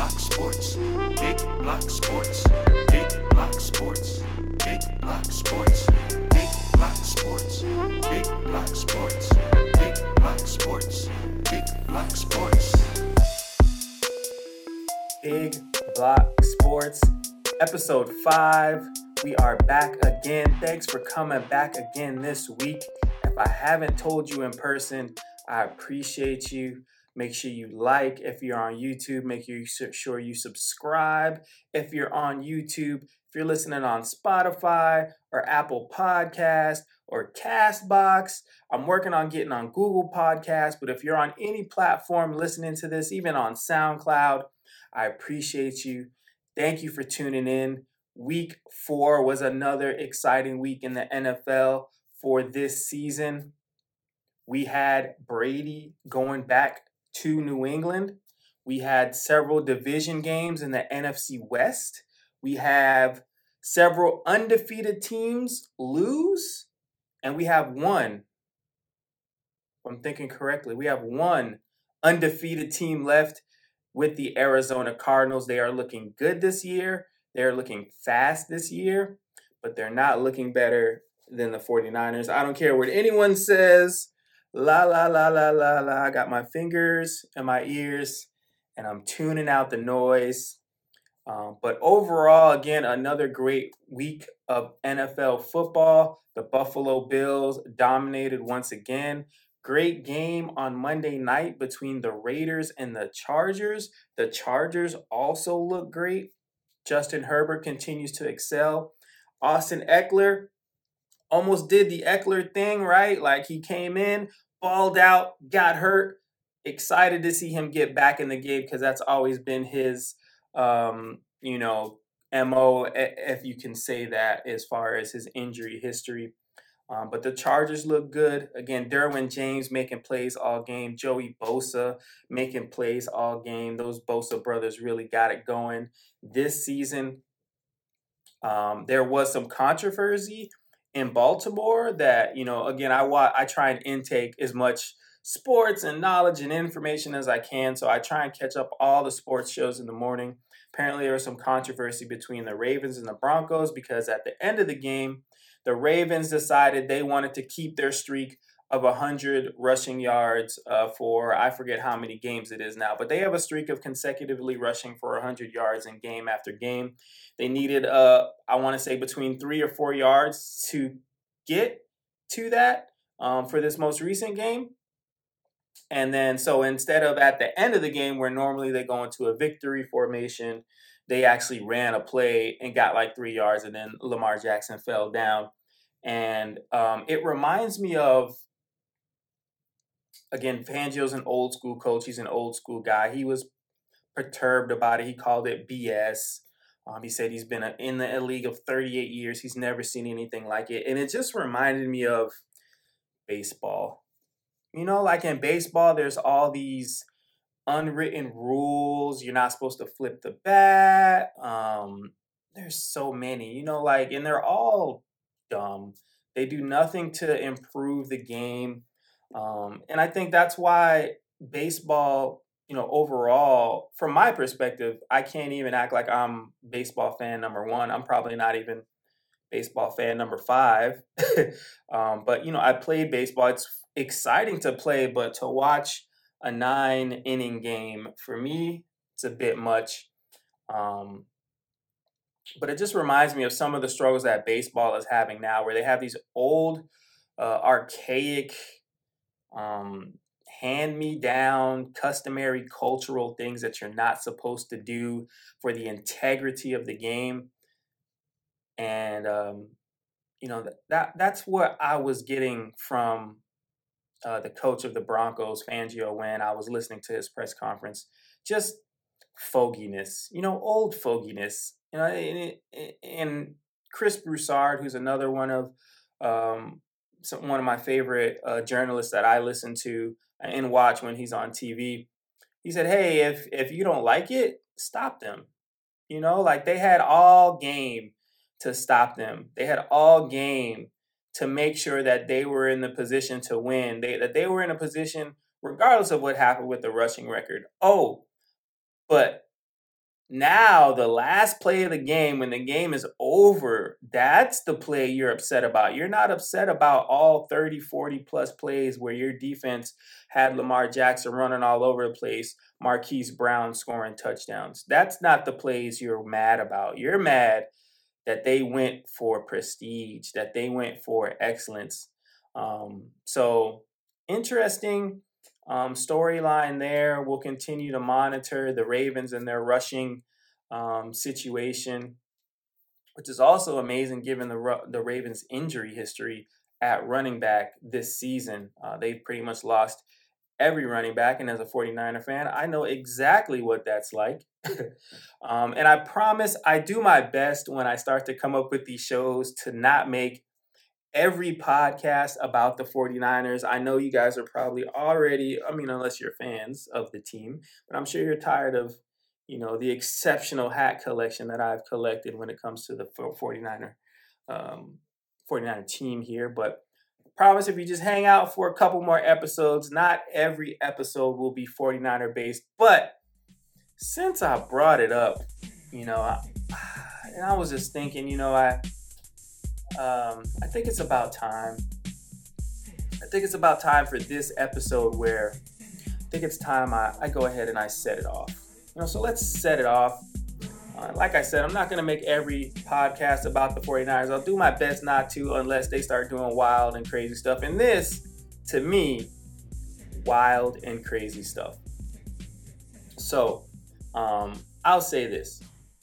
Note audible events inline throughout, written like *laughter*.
block sports, big block sports, big block sports, big block sports, big block sports, big block sports, big block sports, big block sports. Big Block Sports, episode five. We are back again. Thanks for coming back again this week. If I haven't told you in person, I appreciate you. Make sure you like. If you're on YouTube, make sure you subscribe. If you're on YouTube, if you're listening on Spotify or Apple Podcast or Castbox, I'm working on getting on Google Podcast. But if you're on any platform listening to this, even on SoundCloud, I appreciate you. Thank you for tuning in. Week four was another exciting week in the NFL for this season. We had Brady going back to New England. We had several division games in the NFC West. We have several undefeated teams lose, and we have one. If I'm thinking correctly, we have one undefeated team left with the Arizona Cardinals. They are looking good this year. They're looking fast this year, but they're not looking better than the 49ers. I don't care what anyone says. La la la la la la. I got my fingers and my ears and I'm tuning out the noise. Um, but overall, again, another great week of NFL football. The Buffalo Bills dominated once again. Great game on Monday night between the Raiders and the Chargers. The Chargers also look great. Justin Herbert continues to excel. Austin Ekeler almost did the Ekeler thing, right? Like he came in, balled out, got hurt. Excited to see him get back in the game because that's always been his, um, you know, mo, if you can say that, as far as his injury history. Um, but the Chargers look good. Again, Derwin James making plays all game. Joey Bosa making plays all game. Those Bosa brothers really got it going this season. Um, there was some controversy in Baltimore that, you know, again, I, wa- I try and intake as much sports and knowledge and information as I can. So I try and catch up all the sports shows in the morning. Apparently, there was some controversy between the Ravens and the Broncos because at the end of the game, the Ravens decided they wanted to keep their streak of 100 rushing yards uh, for I forget how many games it is now, but they have a streak of consecutively rushing for 100 yards in game after game. They needed, uh, I want to say, between three or four yards to get to that um, for this most recent game. And then, so instead of at the end of the game, where normally they go into a victory formation, they actually ran a play and got like three yards, and then Lamar Jackson fell down. And um, it reminds me of, again, Fangio's an old school coach. He's an old school guy. He was perturbed about it. He called it BS. Um, he said he's been in the league of 38 years. He's never seen anything like it. And it just reminded me of baseball. You know, like in baseball, there's all these unwritten rules. You're not supposed to flip the bat. Um, there's so many, you know, like, and they're all dumb. They do nothing to improve the game. Um, and I think that's why baseball, you know, overall, from my perspective, I can't even act like I'm baseball fan number one. I'm probably not even baseball fan number five. *laughs* um, but, you know, I played baseball. It's exciting to play, but to watch a nine inning game for me it's a bit much um, but it just reminds me of some of the struggles that baseball is having now where they have these old uh, archaic um, hand me down customary cultural things that you're not supposed to do for the integrity of the game and um, you know that, that that's what i was getting from uh, the coach of the Broncos, Fangio, when I was listening to his press conference. Just foginess, you know, old foginess. You know, and, and Chris Broussard, who's another one of um, some, one of my favorite uh, journalists that I listen to and watch when he's on TV. He said, "Hey, if if you don't like it, stop them." You know, like they had all game to stop them. They had all game to make sure that they were in the position to win. They that they were in a position, regardless of what happened with the rushing record. Oh, but Now, the last play of the game, when the game is over, that's the play you're upset about. You're not upset about all 30, 40 plus plays where your defense had Lamar Jackson running all over the place, Marquise Brown scoring touchdowns. That's not the plays you're mad about. You're mad that they went for prestige, that they went for excellence. Um, so, interesting um, storyline there. We'll continue to monitor the Ravens and their rushing um, situation, which is also amazing given the the Ravens' injury history at running back this season. Uh, they've pretty much lost every running back, and as a 49er fan, I know exactly what that's like. *laughs* um, and I promise I do my best when I start to come up with these shows to not make every podcast about the 49ers. I know you guys are probably already, I mean, unless you're fans of the team, but I'm sure you're tired of, you know, the exceptional hat collection that I've collected when it comes to the 49er, um, 49er team here. But I promise if you just hang out for a couple more episodes, not every episode will be 49er based. But since I brought it up, you know, I, *sighs* and I was just thinking, you know, I, um, I think it's about time. I think it's about time for this episode where I think it's time I, I go ahead and I set it off. You know, so let's set it off. Uh, like I said, I'm not going to make every podcast about the 49ers. I'll do my best not to unless they start doing wild and crazy stuff. And this, to me, wild and crazy stuff. So, um, I'll say this.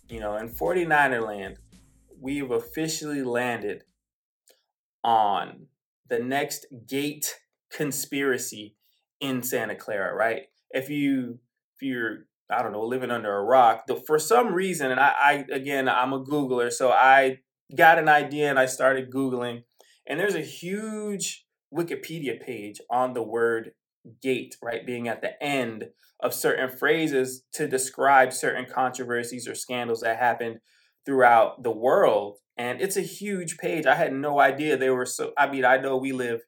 You know, in 49er land, we've officially landed on the next gate conspiracy in Santa Clara, right? If you if you're I don't know living under a rock, the, for some reason, and I, I again I'm a Googler, so I got an idea and I started googling, and there's a huge Wikipedia page on the word gate, right, being at the end of certain phrases to describe certain controversies or scandals that happened throughout the world. And it's a huge page. I had no idea there were so, I mean, I know we live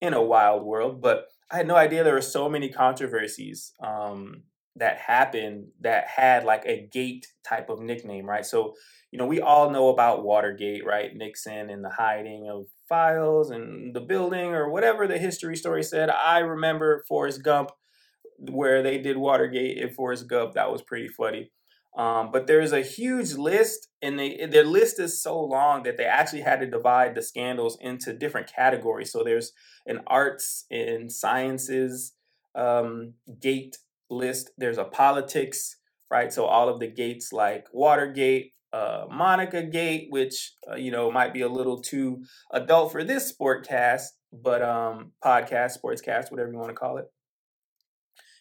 in a wild world, but I had no idea there were so many controversies um, that happened that had like a gate type of nickname, right? So, you know, we all know about Watergate, right? Nixon and the hiding of files and the building or whatever the history story said. I remember Forrest Gump where they did Watergate in Forrest Gump. That was pretty funny. Um, but there's a huge list, and they, their list is so long that they actually had to divide the scandals into different categories. So there's an arts and sciences um, gate list. There's a politics, right? So all of the gates like Watergate, uh, Monica Gate, which uh, you know might be a little too adult for this sportcast, but um, podcast, sportscast, whatever you want to call it.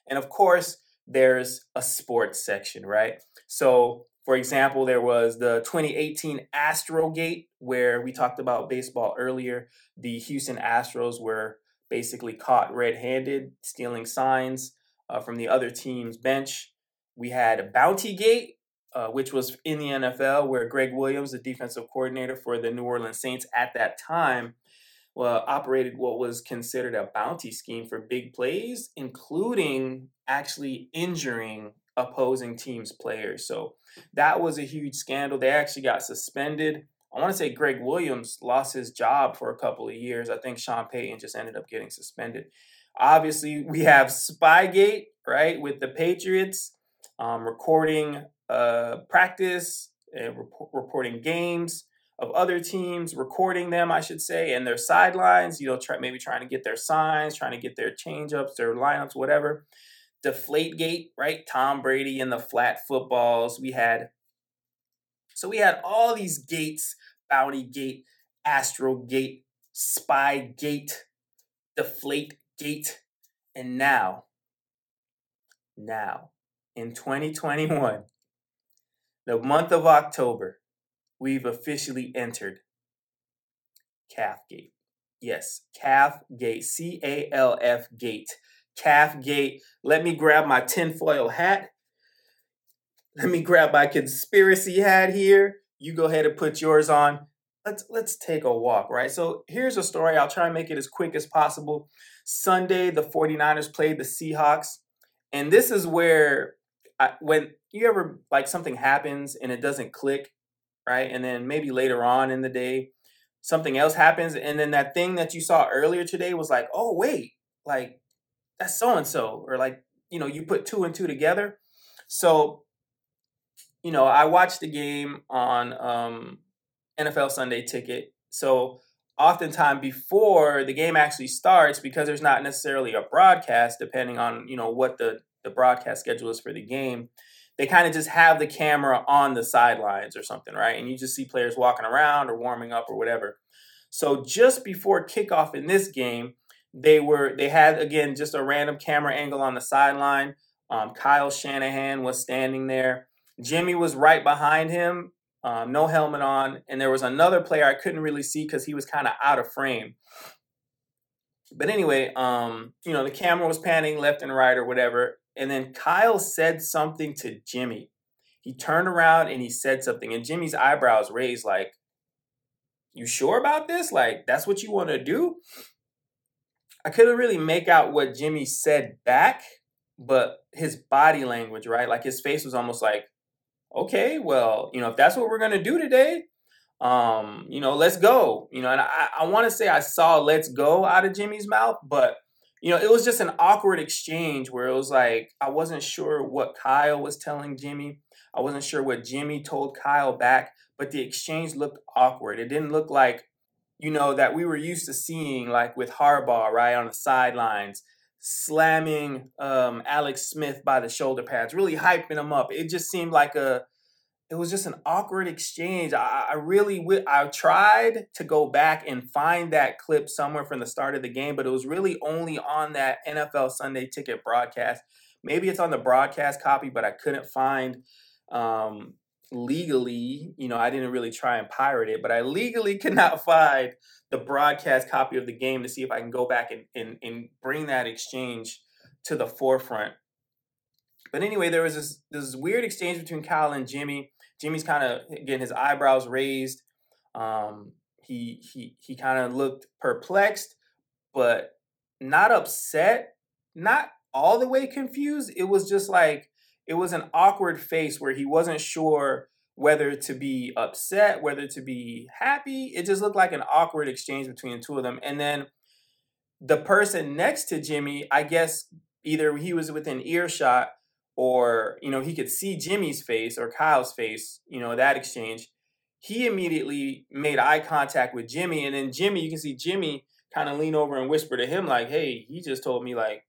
And of course, there's a sports section, right? So, for example, there was the 2018 Astrogate, where we talked about baseball earlier. The Houston Astros were basically caught red handed stealing signs uh, from the other team's bench. We had a Bounty Gate, uh, which was in the NFL, where Gregg Williams, the defensive coordinator for the New Orleans Saints at that time, well, operated what was considered a bounty scheme for big plays, including actually injuring opposing teams' players. So that was a huge scandal. They actually got suspended. I want to say Gregg Williams lost his job for a couple of years. I think Sean Payton just ended up getting suspended. Obviously, we have Spygate, right, with the Patriots um, recording uh, practice and rep- reporting games of other teams, recording them, I should say, and their sidelines, you know, try, maybe trying to get their signs, trying to get their changeups, their lineups, whatever. Deflate Gate, right? Tom Brady and the flat footballs. We had, so we had all these gates Bounty Gate, Astro Gate, Spy Gate, Deflate Gate, and now, now, in 2021, the month of October, we've officially entered Calf Gate. Yes, Calf Gate, C A L F Gate. Calf Gate. Let me grab my tinfoil hat. Let me grab my conspiracy hat here. You go ahead and put yours on. Let's let's take a walk, right? So here's a story. I'll try and make it as quick as possible. Sunday, the 49ers played the Seahawks. And this is where I, when you ever like something happens and it doesn't click, right? And then maybe later on in the day, something else happens, and then that thing that you saw earlier today was like, oh wait, like that's so and so, or like you know you put two and two together. So, you know, I watched the game on um, NFL Sunday Ticket. So oftentimes before the game actually starts, because there's not necessarily a broadcast, depending on you know what the the broadcast schedule is for the game, they kind of just have the camera on the sidelines or something, right? And you just see players walking around or warming up or whatever. So just before kickoff in this game, they were they had again just a random camera angle on the sideline. Um, Kyle Shanahan was standing there. Jimmy was right behind him, um, no helmet on, and there was another player I couldn't really see because he was kind of out of frame. But anyway, um, you know the camera was panning left and right or whatever, and then Kyle said something to Jimmy. He turned around and he said something, and Jimmy's eyebrows raised like, You sure about this? Like, that's what you want to do? I couldn't really make out what Jimmy said back, but his body language, right? Like his face was almost like, okay, well, you know, if that's what we're gonna do today, um, you know, let's go. You know, and I, I want to say I saw let's go out of Jimmy's mouth, but you know, it was just an awkward exchange where it was like I wasn't sure what Kyle was telling Jimmy. I wasn't sure what Jimmy told Kyle back, but the exchange looked awkward. It didn't look like, you know, that we were used to seeing like with Harbaugh, right, on the sidelines, slamming um, Alex Smith by the shoulder pads, really hyping him up. It just seemed like a it was just an awkward exchange. I, I really, I tried to go back and find that clip somewhere from the start of the game, but it was really only on that NFL Sunday Ticket broadcast. Maybe it's on the broadcast copy, but I couldn't find um, legally. You know, I didn't really try and pirate it, but I legally *laughs* could not find the broadcast copy of the game to see if I can go back and, and, and bring that exchange to the forefront. But anyway, there was this this weird exchange between Kyle and Jimmy. Jimmy's kind of getting his eyebrows raised. Um, he he he kind of looked perplexed, but not upset, not all the way confused. It was just like it was an awkward face where he wasn't sure whether to be upset, whether to be happy. It just looked like an awkward exchange between the two of them. And then the person next to Jimmy, I guess either he was within earshot or you know he could see Jimmy's face or Kyle's face, you know that exchange. He immediately made eye contact with Jimmy, and then Jimmy, you can see Jimmy kind of lean over and whisper to him like, "Hey, he just told me like,"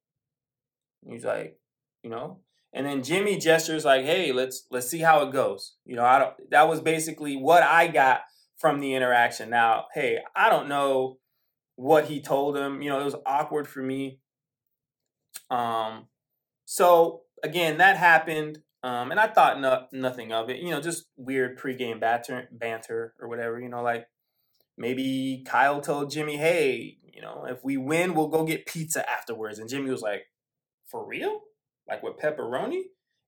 he's like, you know, and then Jimmy gestures like, "Hey, let's let's see how it goes." You know, I don't. That was basically what I got from the interaction. Now, hey, I don't know what he told him. You know, it was awkward for me. Um, so again, that happened. Um, and I thought no, nothing of it. You know, just weird pregame banter, banter or whatever. You know, like maybe Kyle told Jimmy, "Hey, you know, if we win, we'll go get pizza afterwards." And Jimmy was like, "For real? Like with pepperoni?"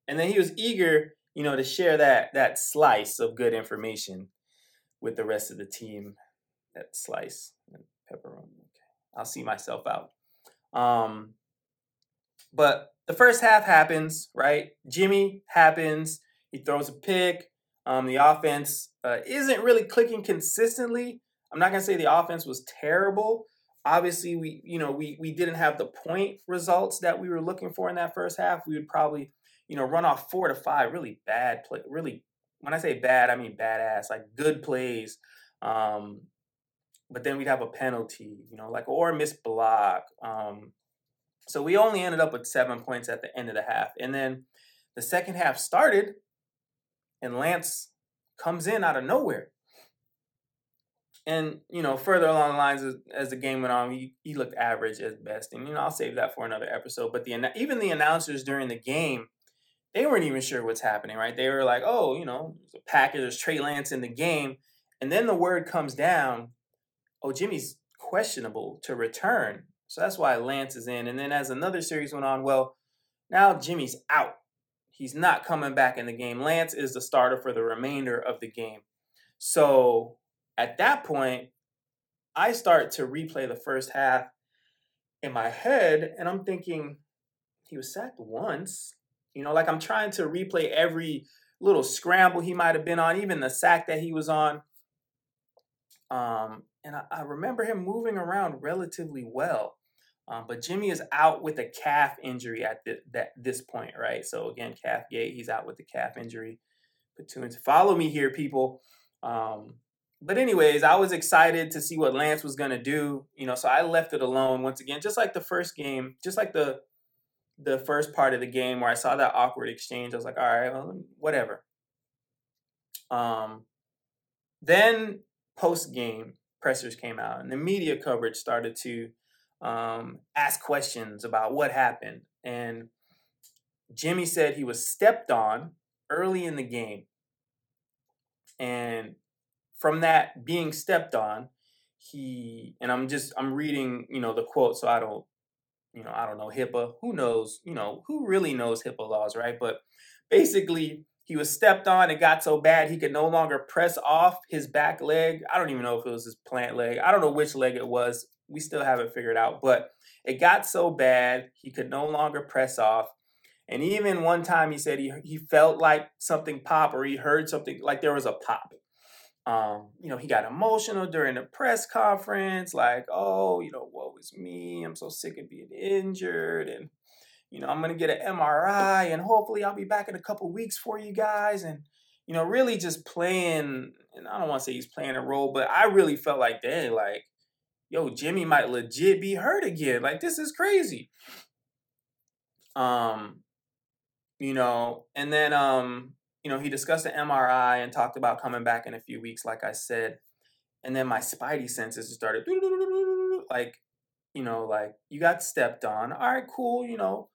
And then he was eager, you know, to share that that slice of good information with the rest of the team. That slice pepperoni. Okay. I'll see myself out. Um, but the first half happens, right? Jimmy happens. He throws a pick. Um, the offense uh, isn't really clicking consistently. I'm not gonna say the offense was terrible. Obviously, we you know we we didn't have the point results that we were looking for in that first half. We would probably you know run off four to five really bad play. Really, when I say bad, I mean badass, like good plays. Um, but then we'd have a penalty, you know, like or a missed block. Um, so we only ended up with seven points at the end of the half. And then the second half started, and Lance comes in out of nowhere. And, you know, further along the lines as, as the game went on, he, he looked average at best. And, you know, I'll save that for another episode. But the even the announcers during the game, they weren't even sure what's happening, right? They were like, oh, you know, there's a package, there's Trey Lance in the game. And then the word comes down, oh, Jimmy's questionable to return. So that's why Lance is in. And then as another series went on, well, now Jimmy's out. He's not coming back in the game. Lance is the starter for the remainder of the game. So at that point, I start to replay the first half in my head, and I'm thinking, he was sacked once. You know, like I'm trying to replay every little scramble he might have been on, even the sack that he was on. Um, and I, I remember him moving around relatively well. Um, but Jimmy is out with a calf injury at the, that this point, right? So again, calf gate, he's out with the calf injury. Put Follow me here, people. Um, but anyways, I was excited to see what Lance was gonna do. You know, so I left it alone once again, just like the first game, just like the the first part of the game where I saw that awkward exchange. I was like, all right, well, whatever. Um, then post game pressers came out, and the media coverage started to um, ask questions about what happened. And Jimmy said he was stepped on early in the game. And from that being stepped on, he and I'm just I'm reading, you know, the quote so I don't, you know, I don't know HIPAA. Who knows, you know, who really knows HIPAA laws, right? But basically he was stepped on. It got so bad he could no longer press off his back leg. I don't even know if it was his plant leg. I don't know which leg it was. We still haven't figured out, but it got so bad he could no longer press off. And even one time he said he, he felt like something pop or he heard something like there was a pop. Um, you know, he got emotional during the press conference, like, oh, you know, what was me? I'm so sick of being injured. And, you know, I'm gonna get an MRI and hopefully I'll be back in a couple weeks for you guys. And, you know, really just playing, and I don't want to say he's playing a role, but I really felt like, dang, like, yo, Jimmy might legit be hurt again. Like, this is crazy. Um, you know, and then um, you know, he discussed the MRI and talked about coming back in a few weeks, like I said. And then my spidey senses started like, you know, like you got stepped on. All right, cool. You know,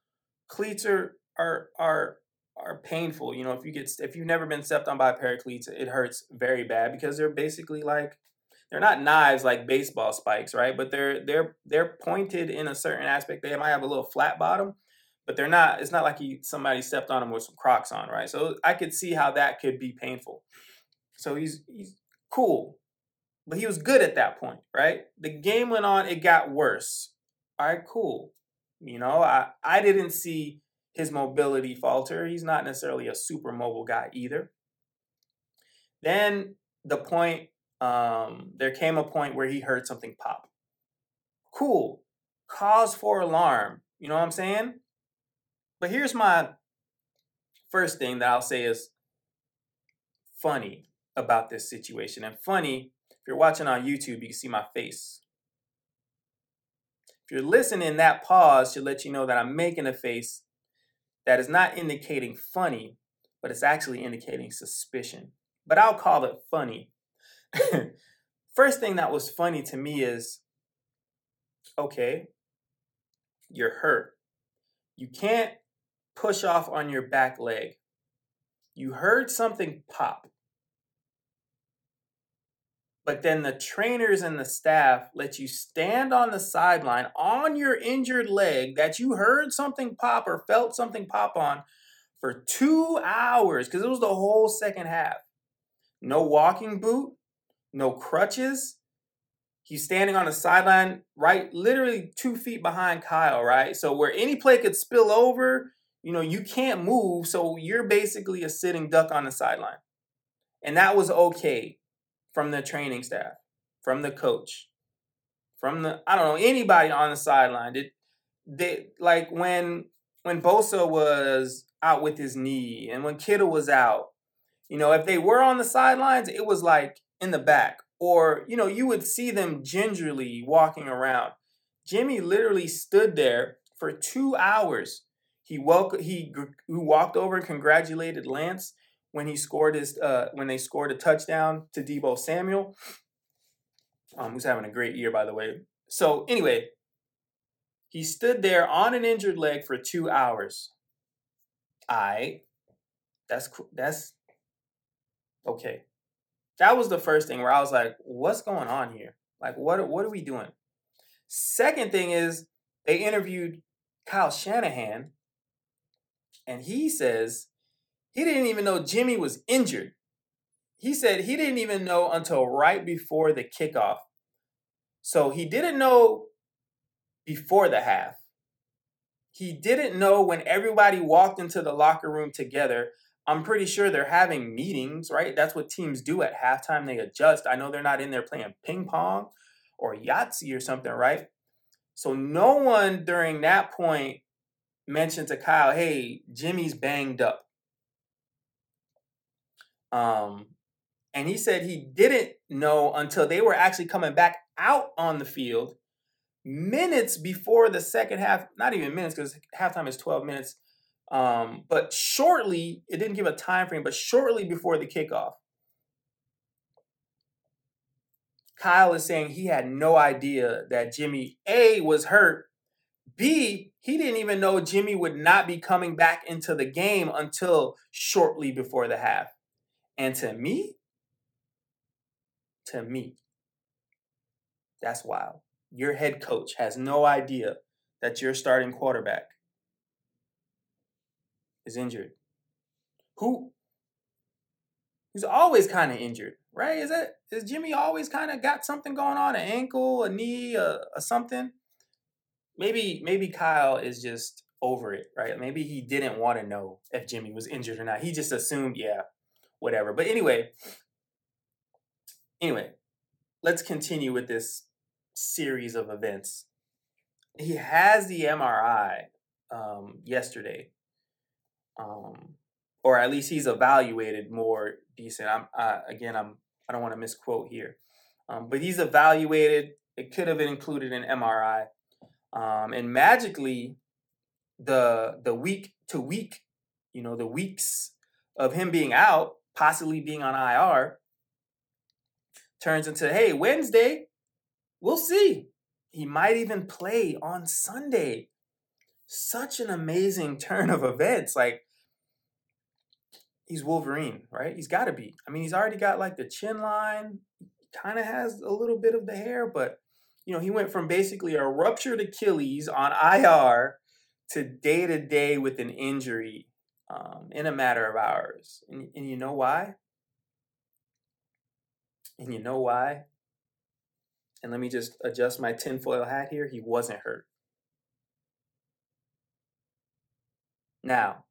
cleats are are are are painful. You know, if you get if you've never been stepped on by a pair of cleats, it hurts very bad because they're basically like they're not knives like baseball spikes, right? But they're they're they're pointed in a certain aspect. They might have a little flat bottom, but they're not it's not like he somebody stepped on him with some crocs on right? So i could see how that could be painful. So he's he's cool but he was good at that point right? The game went on it got worse. All right cool. You know i i didn't see his mobility falter. He's not necessarily a super mobile guy either. Then the point um there came a point where he heard something pop cool cause for alarm you know what i'm saying but here's my first thing that I'll say is funny about this situation. And funny, if you're watching on YouTube, you can see my face. If you're listening, that pause should let you know that I'm making a face that is not indicating funny, but it's actually indicating suspicion. But I'll call it funny. *laughs* First thing that was funny to me is okay, you're hurt. You can't push off on your back leg. You heard something pop. But then the trainers and the staff let you stand on the sideline on your injured leg that you heard something pop or felt something pop on for two hours because it was the whole second half. No walking boot, no crutches. He's standing on the sideline, right, literally two feet behind Kyle, right? So where any play could spill over, you know, you can't move, so you're basically a sitting duck on the sideline. And that was okay from the training staff, from the coach, from the I don't know, anybody on the sideline. Did they like when when Bosa was out with his knee and when Kittle was out, you know, if they were on the sidelines, it was like in the back. Or, you know, you would see them gingerly walking around. Jimmy literally stood there for two hours he welcome he who walked over and congratulated Lance when he scored his uh, when they scored a touchdown to Deebo Samuel, um, who's having a great year by the way. So anyway, he stood there on an injured leg for two hours. I, that's cool. That's okay. That was the first thing where I was like, "What's going on here? Like, what what are we doing?" Second thing is they interviewed Kyle Shanahan, and he says he didn't even know Jimmy was injured. He said he didn't even know until right before the kickoff. So he didn't know before the half. he didn't know when everybody walked into the locker room together. I'm pretty sure they're having meetings, right? That's what teams do at halftime. They adjust. I know they're not in there playing ping pong or Yahtzee or something, right? So no one during that point mentioned to Kyle, hey, Jimmy's banged up. Um, and he said he didn't know until they were actually coming back out on the field minutes before the second half, not even minutes because halftime is 12 minutes. Um, but shortly, it didn't give a time frame, but shortly before the kickoff, Kyle is saying he had no idea that Jimmy A was hurt. B, he didn't even know Jimmy would not be coming back into the game until shortly before the half. And to me, to me, that's wild. Your head coach has no idea that your starting quarterback is injured. Who who's always kind of injured, right? Is that is Jimmy always kind of got something going on, an ankle, a knee, a, a something? Maybe maybe Kyle is just over it, right? Maybe he didn't want to know if Jimmy was injured or not. He just assumed, yeah, whatever. But anyway, anyway, let's continue with this series of events. He has the MRI um, yesterday, um, or at least he's evaluated more decent. I'm uh, again, I'm I don't want to misquote here, um, but he's evaluated. It could have been included an MRI, um, and magically, the the week to week, you know, the weeks of him being out possibly being on IR turns into, hey, Wednesday, we'll see. He might even play on Sunday. Such an amazing *laughs* turn of events. Like, he's Wolverine, right? He's got to be. I mean, he's already got like the chin line, kind of has a little bit of the hair, but, you know, he went from basically a ruptured Achilles on IR to day to day with an injury um, in a matter of hours. And, and you know why? And you know why? And let me just adjust my tinfoil hat here. He wasn't hurt. Now,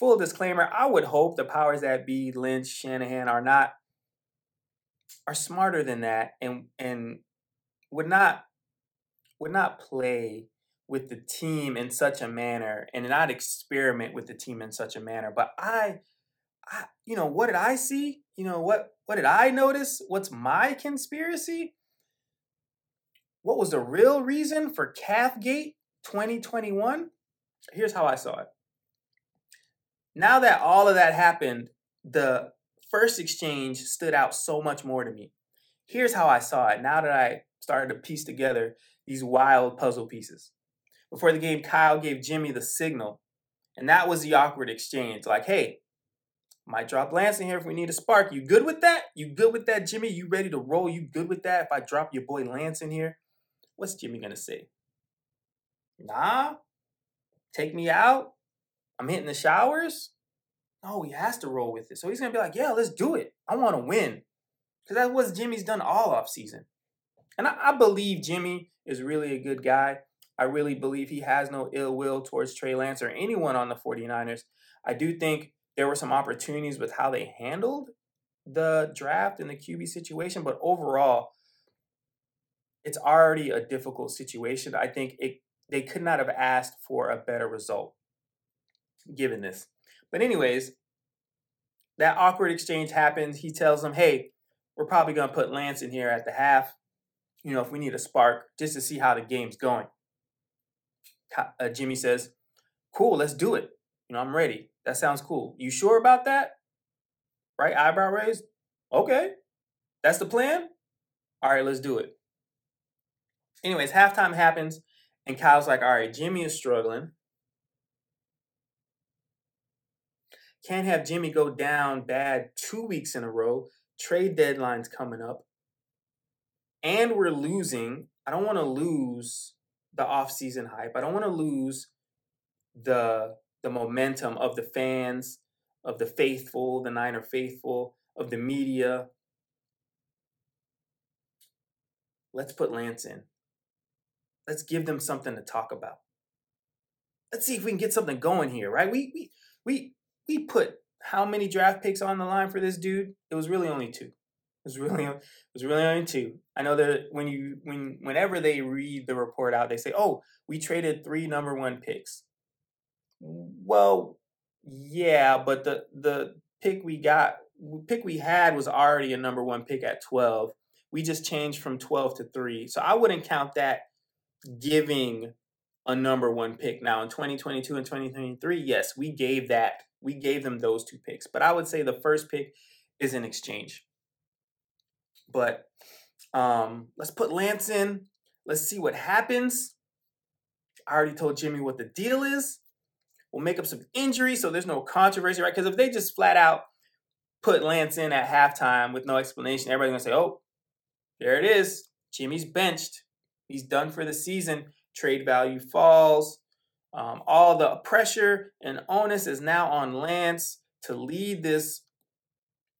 full disclaimer, I would hope the powers that be, Lynch, Shanahan, are not are smarter than that and and would not would not play with the team in such a manner and not experiment with the team in such a manner. But I, I, you know, what did I see? You know, what what did I notice? What's my conspiracy? What was the real reason for Calfgate 2021? Here's how I saw it. Now that all of that happened, the first exchange stood out so much more to me. Here's how I saw it. Now that I started to piece together these wild puzzle pieces. Before the game, Kyle gave Jimmy the signal. And that was the awkward exchange. Like, hey, might drop Lance in here if we need a spark. You good with that? You good with that, Jimmy? You ready to roll? You good with that if I drop your boy Lance in here? What's Jimmy to say? Nah, take me out. I'm hitting the showers. No, he has to roll with it. So he's to be like, yeah, let's do it. I want to win. Because that's what Jimmy's done all off season. And I, I believe Jimmy is really a good guy. I really believe he has no ill will towards Trey Lance or anyone on the 49ers. I do think there were some opportunities with how they handled the draft and the QB situation, but overall, it's already a difficult situation. I think it they could not have asked for a better result given this. But anyways, that awkward exchange happens. He tells them, "Hey, we're probably going to put Lance in here at the half. You know, if we need a spark, just to see how the game's going." uh, Jimmy says, Cool, let's do it. You know, I'm ready. That sounds cool. You sure about that? Right? Eyebrow raised? Okay. That's the plan? All right, let's do it. Anyways, halftime happens, and Kyle's like, All right, Jimmy is struggling. Can't have Jimmy go down bad two weeks in a row. Trade deadline's coming up. And we're losing. I don't want to lose the off-season hype. I don't want to lose the the momentum of the fans, of the faithful, the Niner faithful, of the media. Let's put Lance in. Let's give them something to talk about. let's see if we can get something going here, right? We we we we put how many draft picks on the line for this dude? It was really only two. It was really *laughs* it was really only two. I know that when you when whenever they read the report out, they say, "Oh, we traded three number one picks." Well, yeah, but the the pick we got pick we had was already a number one pick at twelve. We just changed from twelve to three, so I wouldn't count that giving a number one pick. Now in 2022 and 2023, yes, we gave that. We gave them those two picks. But I would say the first pick is an exchange. But um, let's put Lance in. Let's see what happens. I already told Jimmy what the deal is. We'll make up some injuries so there's no controversy, right? Because if they just flat out put Lance in at halftime with no explanation, everybody's gonna say, "Oh, there it is. Jimmy's benched. He's done for the season." trade value falls. Um, all the pressure and onus is now on Lance to lead this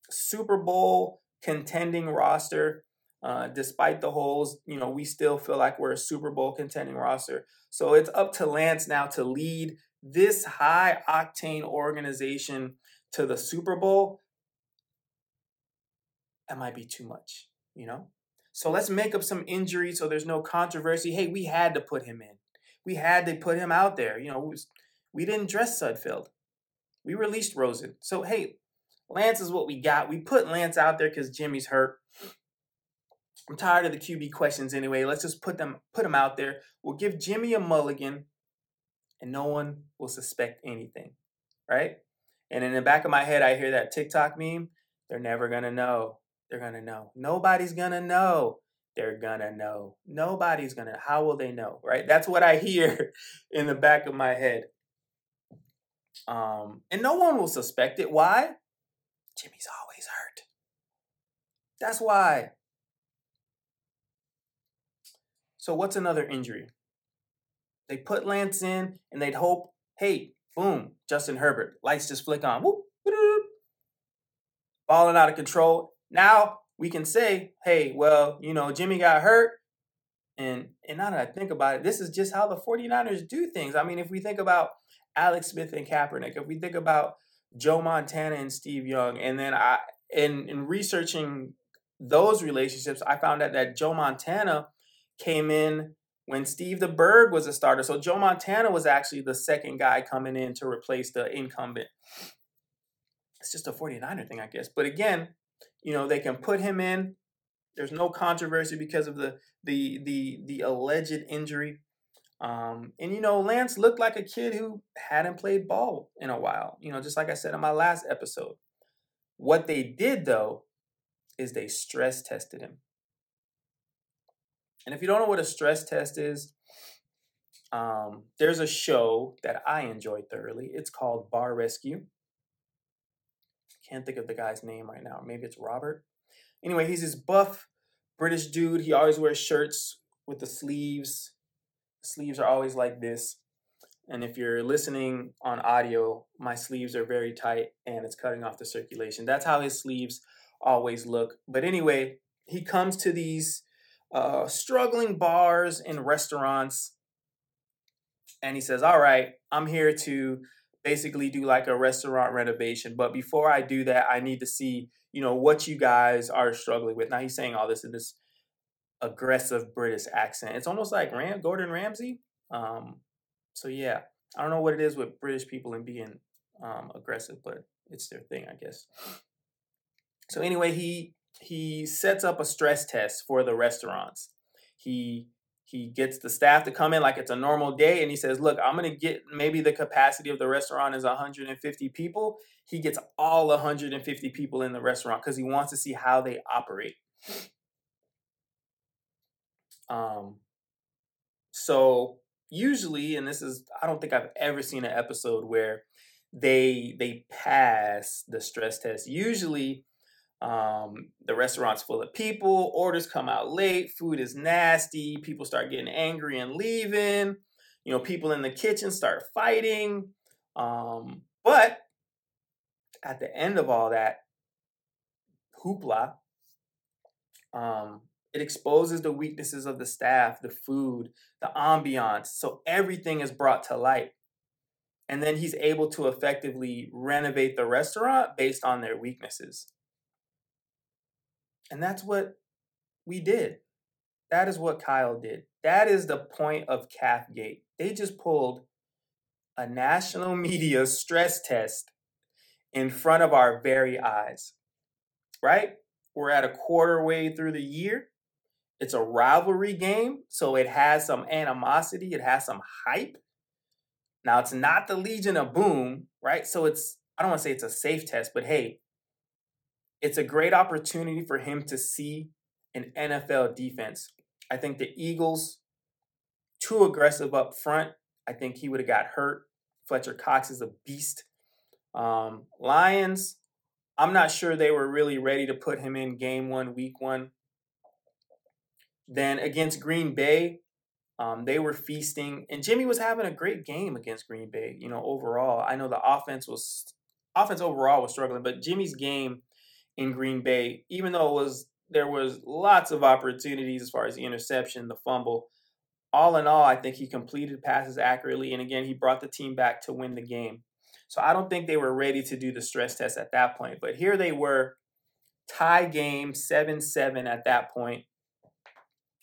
Super Bowl contending roster. Uh, despite the holes, you know, we still feel like we're a Super Bowl contending roster. So it's up to Lance now to lead this high octane organization to the Super Bowl. That might be too much, you know? So let's make up some injuries so there's no controversy. Hey, we had to put him in. We had to put him out there. You know, was, we didn't dress Sudfeld. We released Rosen. So hey, Lance is what we got. We put Lance out there because Jimmy's hurt. I'm tired of the QB questions anyway. Let's just put them put them out there. We'll give Jimmy a mulligan, and no one will suspect anything, right? And in the back of my head, I hear that TikTok meme. They're never gonna know. They're gonna know. Nobody's gonna know. They're gonna know. Nobody's gonna. How will they know? Right? That's what I *laughs* hear in the back of my head. Um, and no one will suspect it. Why? Jimmy's always hurt. That's why. So what's another injury? They put Lance in and they'd hope, hey, boom, Justin Herbert, lights just flick on. Whoop, balling out of control. Now we can say, hey, well, you know, Jimmy got hurt. And and now that I think about it, this is just how the 49ers do things. I mean, if we think about Alex Smith and Kaepernick, if we think about Joe Montana and Steve Young, and then I in in researching those relationships, I found out that Joe Montana came in when Steve DeBerg was a starter. So Joe Montana was actually the second guy coming in to replace the incumbent. It's just a 49er thing, I guess. But again, you know, they can put him in. There's no controversy because of the the the the alleged injury. Um, and you know, Lance looked like a kid who hadn't played ball in a while. You know, just like I said in my last episode. What they did though is they stress tested him. And if you don't know what a stress test is, um, there's a show that I enjoy thoroughly. It's called Bar Rescue. Can't think of the guy's name right now. Maybe it's Robert. Anyway, he's this buff British dude. He always wears shirts with the sleeves. The sleeves are always like this. And if you're listening on audio, my sleeves are very tight and it's cutting off the circulation. That's how his sleeves always look. But anyway, he comes to these uh, struggling bars and restaurants and he says, All right, I'm here to basically do like a restaurant renovation. But before I do that, I need to see, you know, what you guys are struggling with. Now he's saying all this in this aggressive British accent. It's almost like Ram Gordon Ramsay. Um, so yeah, I don't know what it is with British people and being um, aggressive, but it's their thing, I guess. So anyway, he he sets up a stress test for the restaurants. He he gets the staff to come in like it's a normal day and he says look i'm going to get maybe the capacity of the restaurant is 150 people. He gets all 150 people in the restaurant because he wants to see how they operate. Um so usually and this is i don't think i've ever seen an episode where they they pass the stress test. Usually um, the restaurant's full of people, orders come out late, food is nasty, people start getting angry and leaving. You know, people in the kitchen start fighting. Um, but at the end of all that hoopla, um, it exposes the weaknesses of the staff, the food, the ambiance. So everything is brought to light. And then he's able to effectively renovate the restaurant based on their weaknesses. And that's what we did. That is what Kyle did. That is the point of Calfgate. They just pulled a national *laughs* media stress test in front of our very eyes. Right? We're at a quarter way through the year. It's a rivalry game, so it has some animosity, it has some hype. Now, it's not the Legion of Boom, right? So it's, I don't want to say it's a safe test, but hey, it's a great opportunity for him to see an NFL defense. I think the Eagles, too aggressive up front. I think he would have got hurt. Fletcher Cox is a beast. Um, Lions, I'm not sure they were really ready to put him in game one, week one. Then against Green Bay, um, they were feasting, and Jimmy was having a great game against Green Bay. You know, overall, I know the offense was offense overall was struggling, but Jimmy's game in Green Bay, even though it was there was lots of opportunities as far as the interception, the fumble. All in all, I think he completed passes accurately, and again, he brought the team back to win the game. So I don't think they were ready to do the stress test at that point. But here they were, tie game, 7 7 at that point.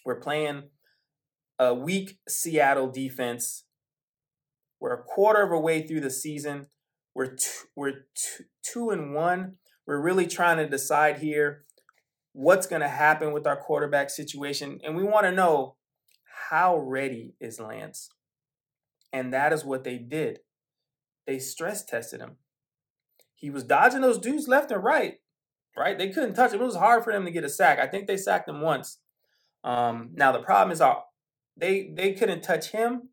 We're playing a weak Seattle defense. We're a quarter of a way through the season. We're two, we're two, two and one. We're really trying to decide here what's going to happen with our quarterback situation, and we want to know how ready is Lance. And that is what they did they stress tested him. He was dodging those dudes left and right, right? They couldn't touch him. It was hard for them to get a sack. I think they sacked him once. Um, now the problem is our uh, they they couldn't touch him,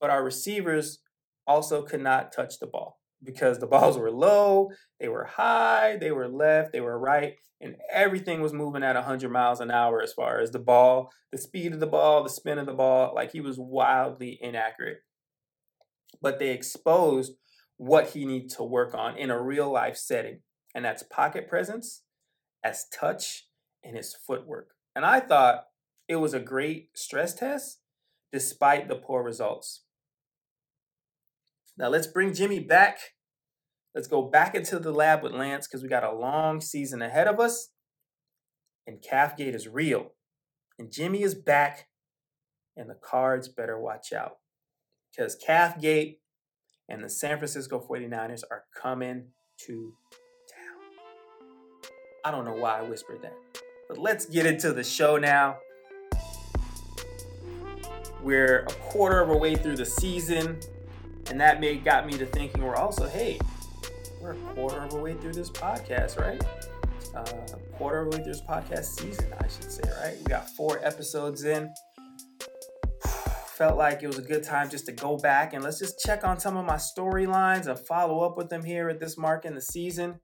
but our receivers also could not touch the ball because the balls were low, they were high, they were left, they were right, and everything was moving at 100 miles an hour as far as the ball, the speed of the ball, the spin of the ball. Like he was wildly inaccurate. But they exposed what he needs to work on in a real life setting. And that's pocket presence, as touch, and his footwork. And I thought it was a great stress test despite the poor results. Now let's bring Jimmy back. Let's go back into the lab with Lance because we got a long season ahead of us. And Calfgate is real. And Jimmy is back. And the cards better watch out. Because Calfgate and the San Francisco 49ers are coming to town. I don't know why I whispered that, but let's get into the show now. We're a quarter of a way through the season, and that made got me to thinking we're also, hey, we're a quarter of a way through this podcast, right? Uh, quarter of a way through this podcast season, I should say, right? We got four episodes in *sighs* felt like it was a good time just to go back and let's just check on some of my storylines and follow up with them here at this mark in the season.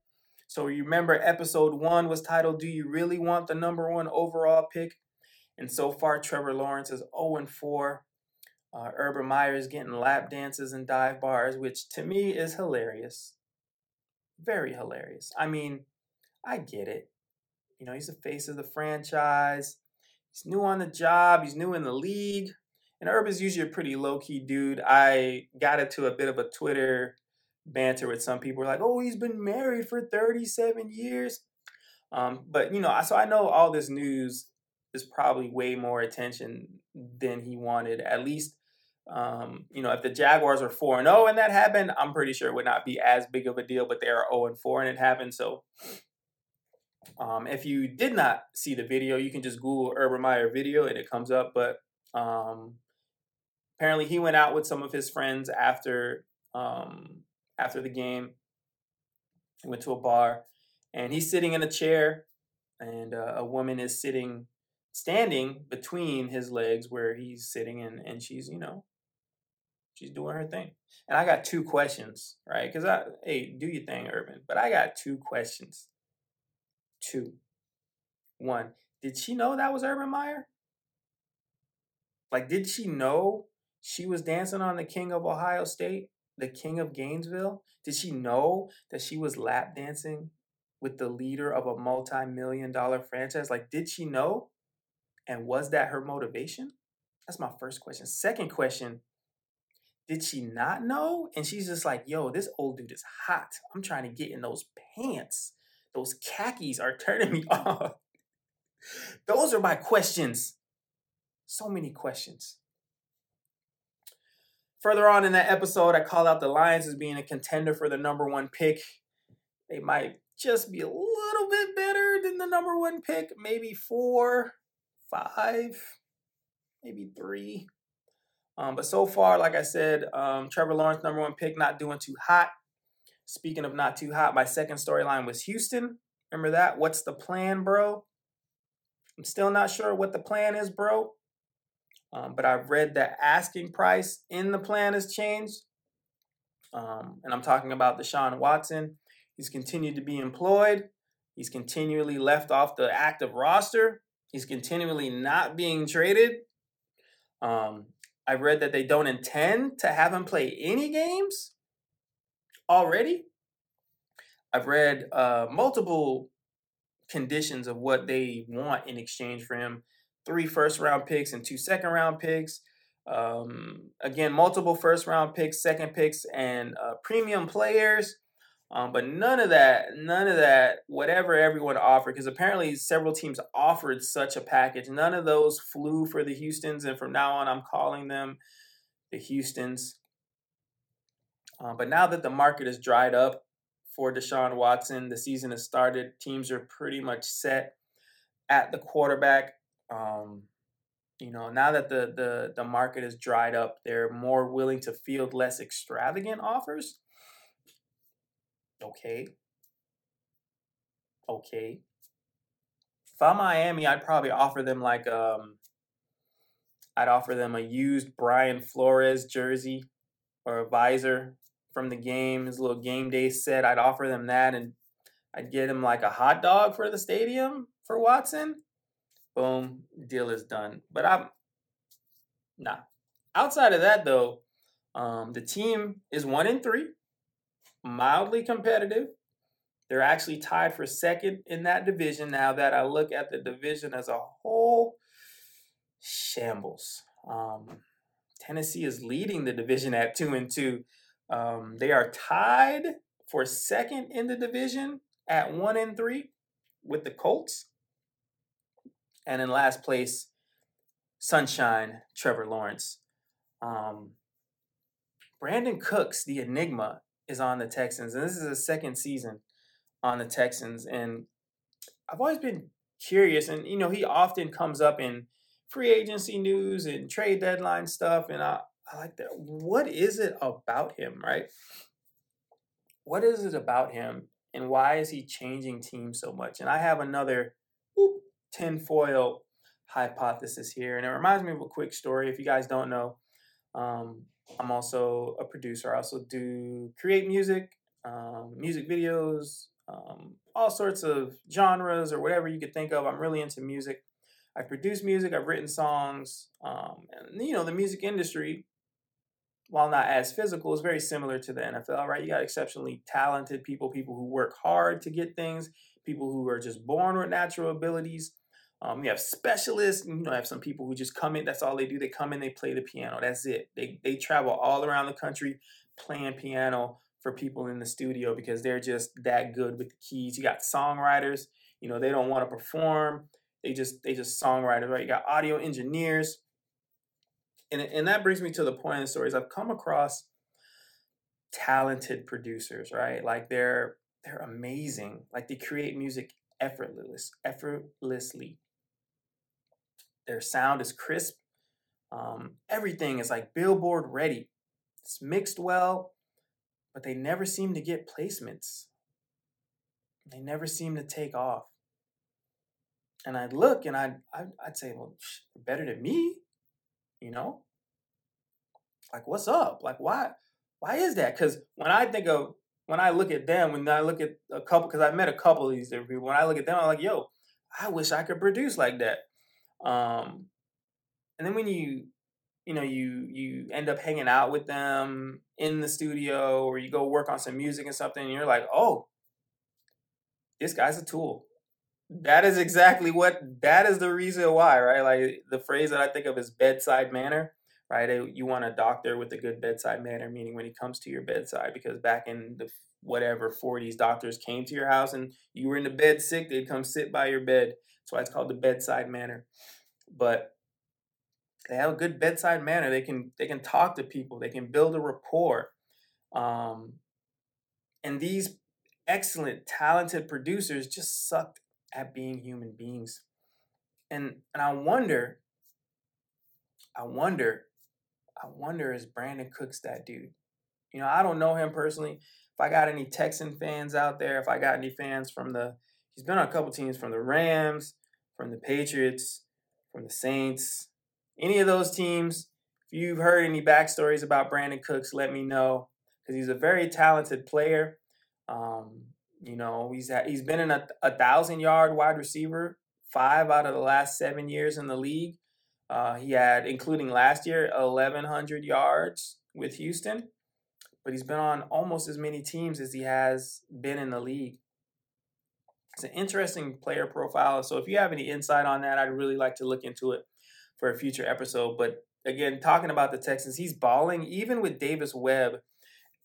So you remember episode one was titled Do You Really Want the Number One Overall Pick? And so far, Trevor Lawrence is 0 4. Uh, Urban Meyer is getting lap dances and dive bars, which to me is hilarious. Very hilarious. I mean, I get it. You know, he's the face of the franchise. He's new on the job. He's new in the league. And Urban's usually a pretty low key dude. I got into a bit of a Twitter banter with some people. Like, oh, he's been married for 37 years. Um, but, you know, so I know all this news is probably way more attention than he wanted. At least, um, you know, if the Jaguars are 4 and 0 and that happened, I'm pretty sure it would not be as big of a deal, but they are 0 and 4 and it happened. So, um, if you did not see the video, you can just Google Urban Meyer video and it comes up. But um, apparently he went out with some of his friends after um, after the game. He went to a bar, and he's sitting in a chair, and uh, a woman is sitting, standing between his legs where he's sitting, and and she's you know, she's doing her thing. And I got two questions, right? Because I hey, do your thing, Urban. But I got two questions. Two. One, did she know that was Urban Meyer? Like, did she know she was dancing on the king of Ohio State, the king of Gainesville. Did she know that she was lap dancing with the leader of a multi million dollar franchise? Like, did she know? And was that her motivation? That's my first question. Second question did she not know? And she's just like, yo, this old dude is hot. I'm trying to get in those pants. Those khakis are turning me *laughs* off. Those are my questions. So many questions. Further on in that episode, I call out the Lions as being a contender for the number one pick. They might just be a little bit better than the number one pick, maybe four, five, maybe three. Um, but so far, like I said, um, Trevor Lawrence, number one pick, not doing too hot. Speaking of not too hot, my second storyline was Houston. Remember that? What's the plan, bro? I'm still not sure what the plan is, bro. Um, but I've read that asking price in the plan has changed. Um, and I'm talking about Deshaun Watson. He's continued to be employed. He's continually left off the active roster. He's continually not being traded. Um, I read that they don't intend to have him play any games already. I've read uh, multiple conditions of what they want in exchange for him three first round picks and two second round picks. Um, again, multiple first round picks, second picks, and uh, premium players. Um, but none of that, none of that, whatever everyone offered, because apparently several teams offered such a package. None of those flew for the Houstons, and from now on, I'm calling them the Houstons. Uh, but now that the market is dried up for Deshaun Watson, the season has started. Teams are pretty much set at the quarterback. Um, you know, now that the the the market is dried up, they're more willing to field less extravagant offers Okay. Okay. If I'm Miami, I'd probably offer them like um I'd offer them a used Brian Flores jersey or a visor from the game, his little game day set. I'd offer them that and I'd get him like a hot dog for the stadium for Watson. Boom, deal is done. But I'm nah. Outside of that though, um, the team is one in three mildly competitive. They're actually tied for second in that division now that I look at the division as a whole. Shambles. Um, Tennessee is leading the division at two and two. Um, they are tied for second in the division at one and three with the Colts. And in last place, Sunshine, Trevor Lawrence. Um, Brandin Cooks, the Enigma, is on the Texans, and this is the second season on the Texans. And I've always been curious, and you know, he often comes up in free agency news and trade deadline stuff, and I, I like that. What is it about him, right? What is it about him, and why is he changing teams so much? And I have another whoop, tinfoil hypothesis here, and it reminds me of a quick story. If you guys don't know, um, I'm also a producer. I also do create music, um, music videos, um, all sorts of genres or whatever you could think of. I'm really into music. I've produced music, I've written songs, um, and you know, the music industry, while not as physical, is very similar to the NFL, right? You got exceptionally talented people, people who work hard to get things, people who are just born with natural abilities. Um, you have specialists, you know, I have some people who just come in, that's all they do. They come in, they play the piano. That's it. They they travel all around the country playing piano for people in the studio because they're just that good with the keys. You got songwriters, you know, they don't want to perform. They just they just songwriters, right? You got audio engineers. And, and that brings me to the point of the stories. I've come across talented producers, right? Like they're they're amazing. Like they create music effortless, effortlessly. Their sound is crisp. Um, everything is like billboard ready. It's mixed well, but they never seem to get placements. They never seem to take off. And I'd look and I'd, I'd, I'd say, well, better than me, you know? Like, what's up? Like, why? Why is that? Because when I think of, when I look at them, when I look at a couple, because I've met a couple of these people, when I look at them, I'm like, yo, I wish I could produce like that. Um, and then when you you know you you end up hanging out with them in the studio or you go work on some music and something and you're like oh this guy's a tool that is exactly what that is the reason why right like the phrase that i think of is bedside manner right? You want a doctor with a good bedside manner, meaning when he comes to your bedside, because back in the whatever 40s, doctors came to your house and you were in the bed sick, they'd come sit by your bed. That's why it's called the bedside manner. But they have a good bedside manner. They can they can talk to people. They can build a rapport. Um, and these excellent, talented producers just sucked at being human beings. And and I wonder, I wonder, I wonder is Brandin Cooks that dude? You know, I don't know him personally. If I got any Texan fans out there, if I got any fans from the he's been on a couple teams from the Rams, from the Patriots, from the Saints, any of those teams. If you've heard any backstories about Brandin Cooks, let me know because he's a very talented player. Um, you know, he's had, he's been in a, a thousand yard wide receiver five out of the last seven years in the league. Uh, he had, including last year, 1,100 yards with Houston, but he's been on almost as many teams as he has been in the league. It's an interesting player profile. So if you have any insight on that, I'd really like to look into it for a future episode. But again, talking about the Texans, he's balling even with Davis Webb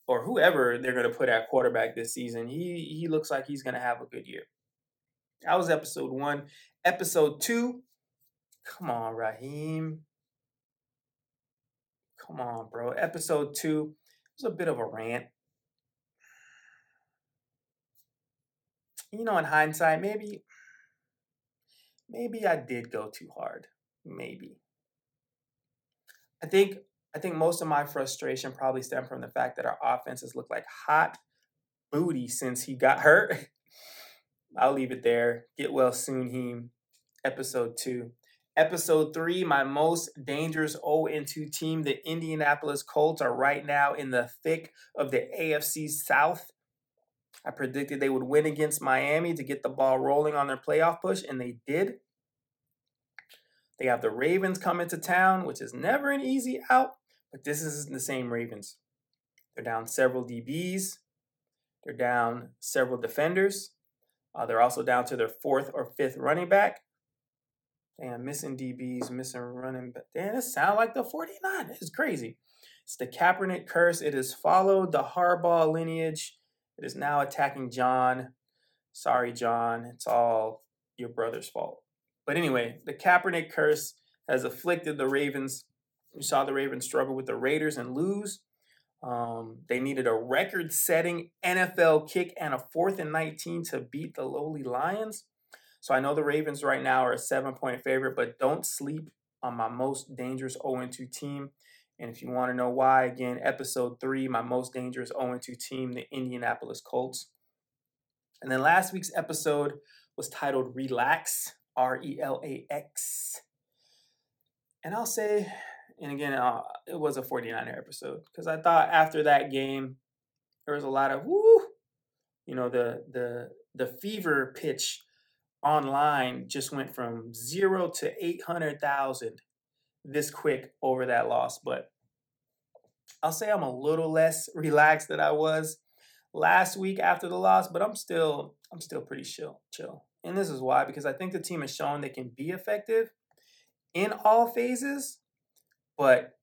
or whoever they're going to put at quarterback this season, he he looks like he's going to have a good year. That was episode one. Episode two, come on, Raheem. Come on, bro. Episode two was a bit of a rant. You know, in hindsight, maybe, maybe I did go too hard. Maybe. I think I think most of my frustration probably stemmed from the fact that our offenses look like hot booty since he got *laughs* hurt. I'll leave it there. Get well soon, Heem. Episode two. Episode three, my most dangerous 0 2 team, the Indianapolis Colts, are right now in the thick of the AFC South. I predicted they would win against Miami to get the ball rolling on their playoff push, and they did. They have the Ravens coming to town, which is never an easy out. But this isn't the same Ravens. They're down several DBs. They're down several defenders. Uh, they're also down to their fourth or fifth running back. Damn, missing DBs, missing running back. Damn, it sounds like the 49. It's crazy. It's the Kaepernick curse. It has followed the Harbaugh lineage. It is now attacking John. Sorry, John. It's all your brother's fault. But anyway, the Kaepernick curse has afflicted the Ravens we saw the Ravens struggle with the Raiders and lose. Um, they needed a record setting NFL kick and a fourth and 19 to beat the lowly Lions. So I know the Ravens right now are a seven point favorite, but don't sleep on my most dangerous 0 2 team. And if you want to know why, again, episode three, my most dangerous 0 2 team, the Indianapolis Colts. And then last week's episode was titled Relax, R E L A X. And I'll say and again, uh, it was a 49er episode because I thought after that game, there was a lot of woo, you know, the the the fever pitch online just went from zero to 800,000 this quick over that loss. But I'll say I'm a little less *laughs* relaxed than I was last week after the loss, but I'm still I'm still pretty chill, chill. And this is why because I think the team has shown they can be effective in all phases but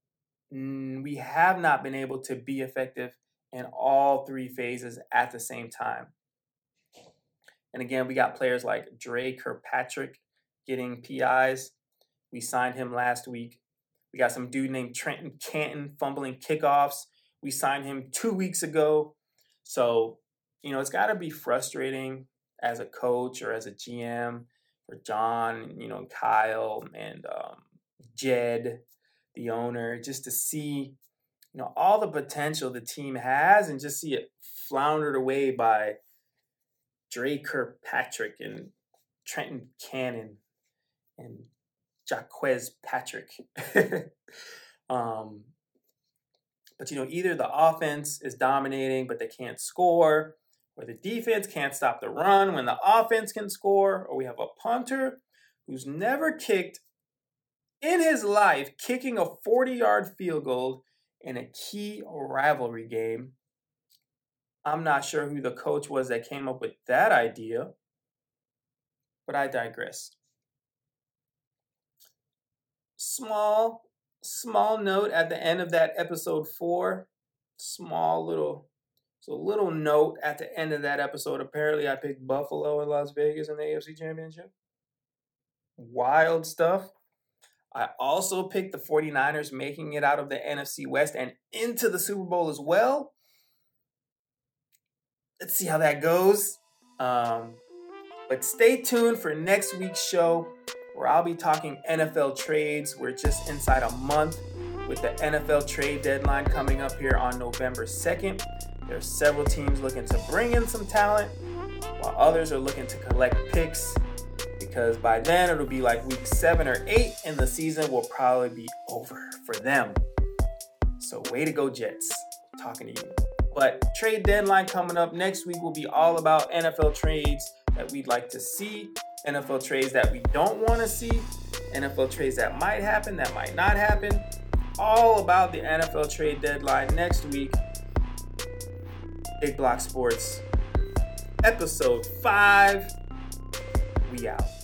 we have not been able to be effective in all three phases at the same time. And again, we got players like Dre Kirkpatrick getting PIs. We signed him last week. We got some dude named Trenton Cannon fumbling kickoffs. We signed him two weeks ago. So, you know, it's got to be frustrating as a coach or as a GM for John, you know, Kyle and um, Jed the owner, just to see, you know, all the potential the team has and just see it floundered away by Dre Kirkpatrick and Trenton Cannon and Jaquez Patrick. *laughs* um, but you know, either the offense is dominating, but they can't score, or the defense can't stop the run when the offense can score, or we have a punter who's never kicked in his life kicking a 40 yard field goal in a key rivalry game. I'm not sure who the coach was that came up with that idea, but I digress. Small, small note at the end of that episode four, small little, so little note at the end of that episode. Apparently, I picked Buffalo and Las Vegas in the AFC Championship. Wild stuff. I also picked the 49ers making it out of the NFC West and into the Super Bowl as well. Let's see how that goes. Um, but stay tuned for next week's show where I'll be talking NFL trades. We're just inside a month with the NFL trade deadline coming up here on November 2nd. There are several teams looking to bring in some talent, while others are looking to collect picks because by then it'll be like week seven or eight, and the season will probably be over for them. So, way to go, Jets. Talking to you. But trade deadline coming up next week will be all about NFL trades that we'd like to see, NFL trades that we don't want to see, NFL trades that might happen, that might not happen. All about the NFL trade deadline next week. Big Block Sports, episode 5. We out.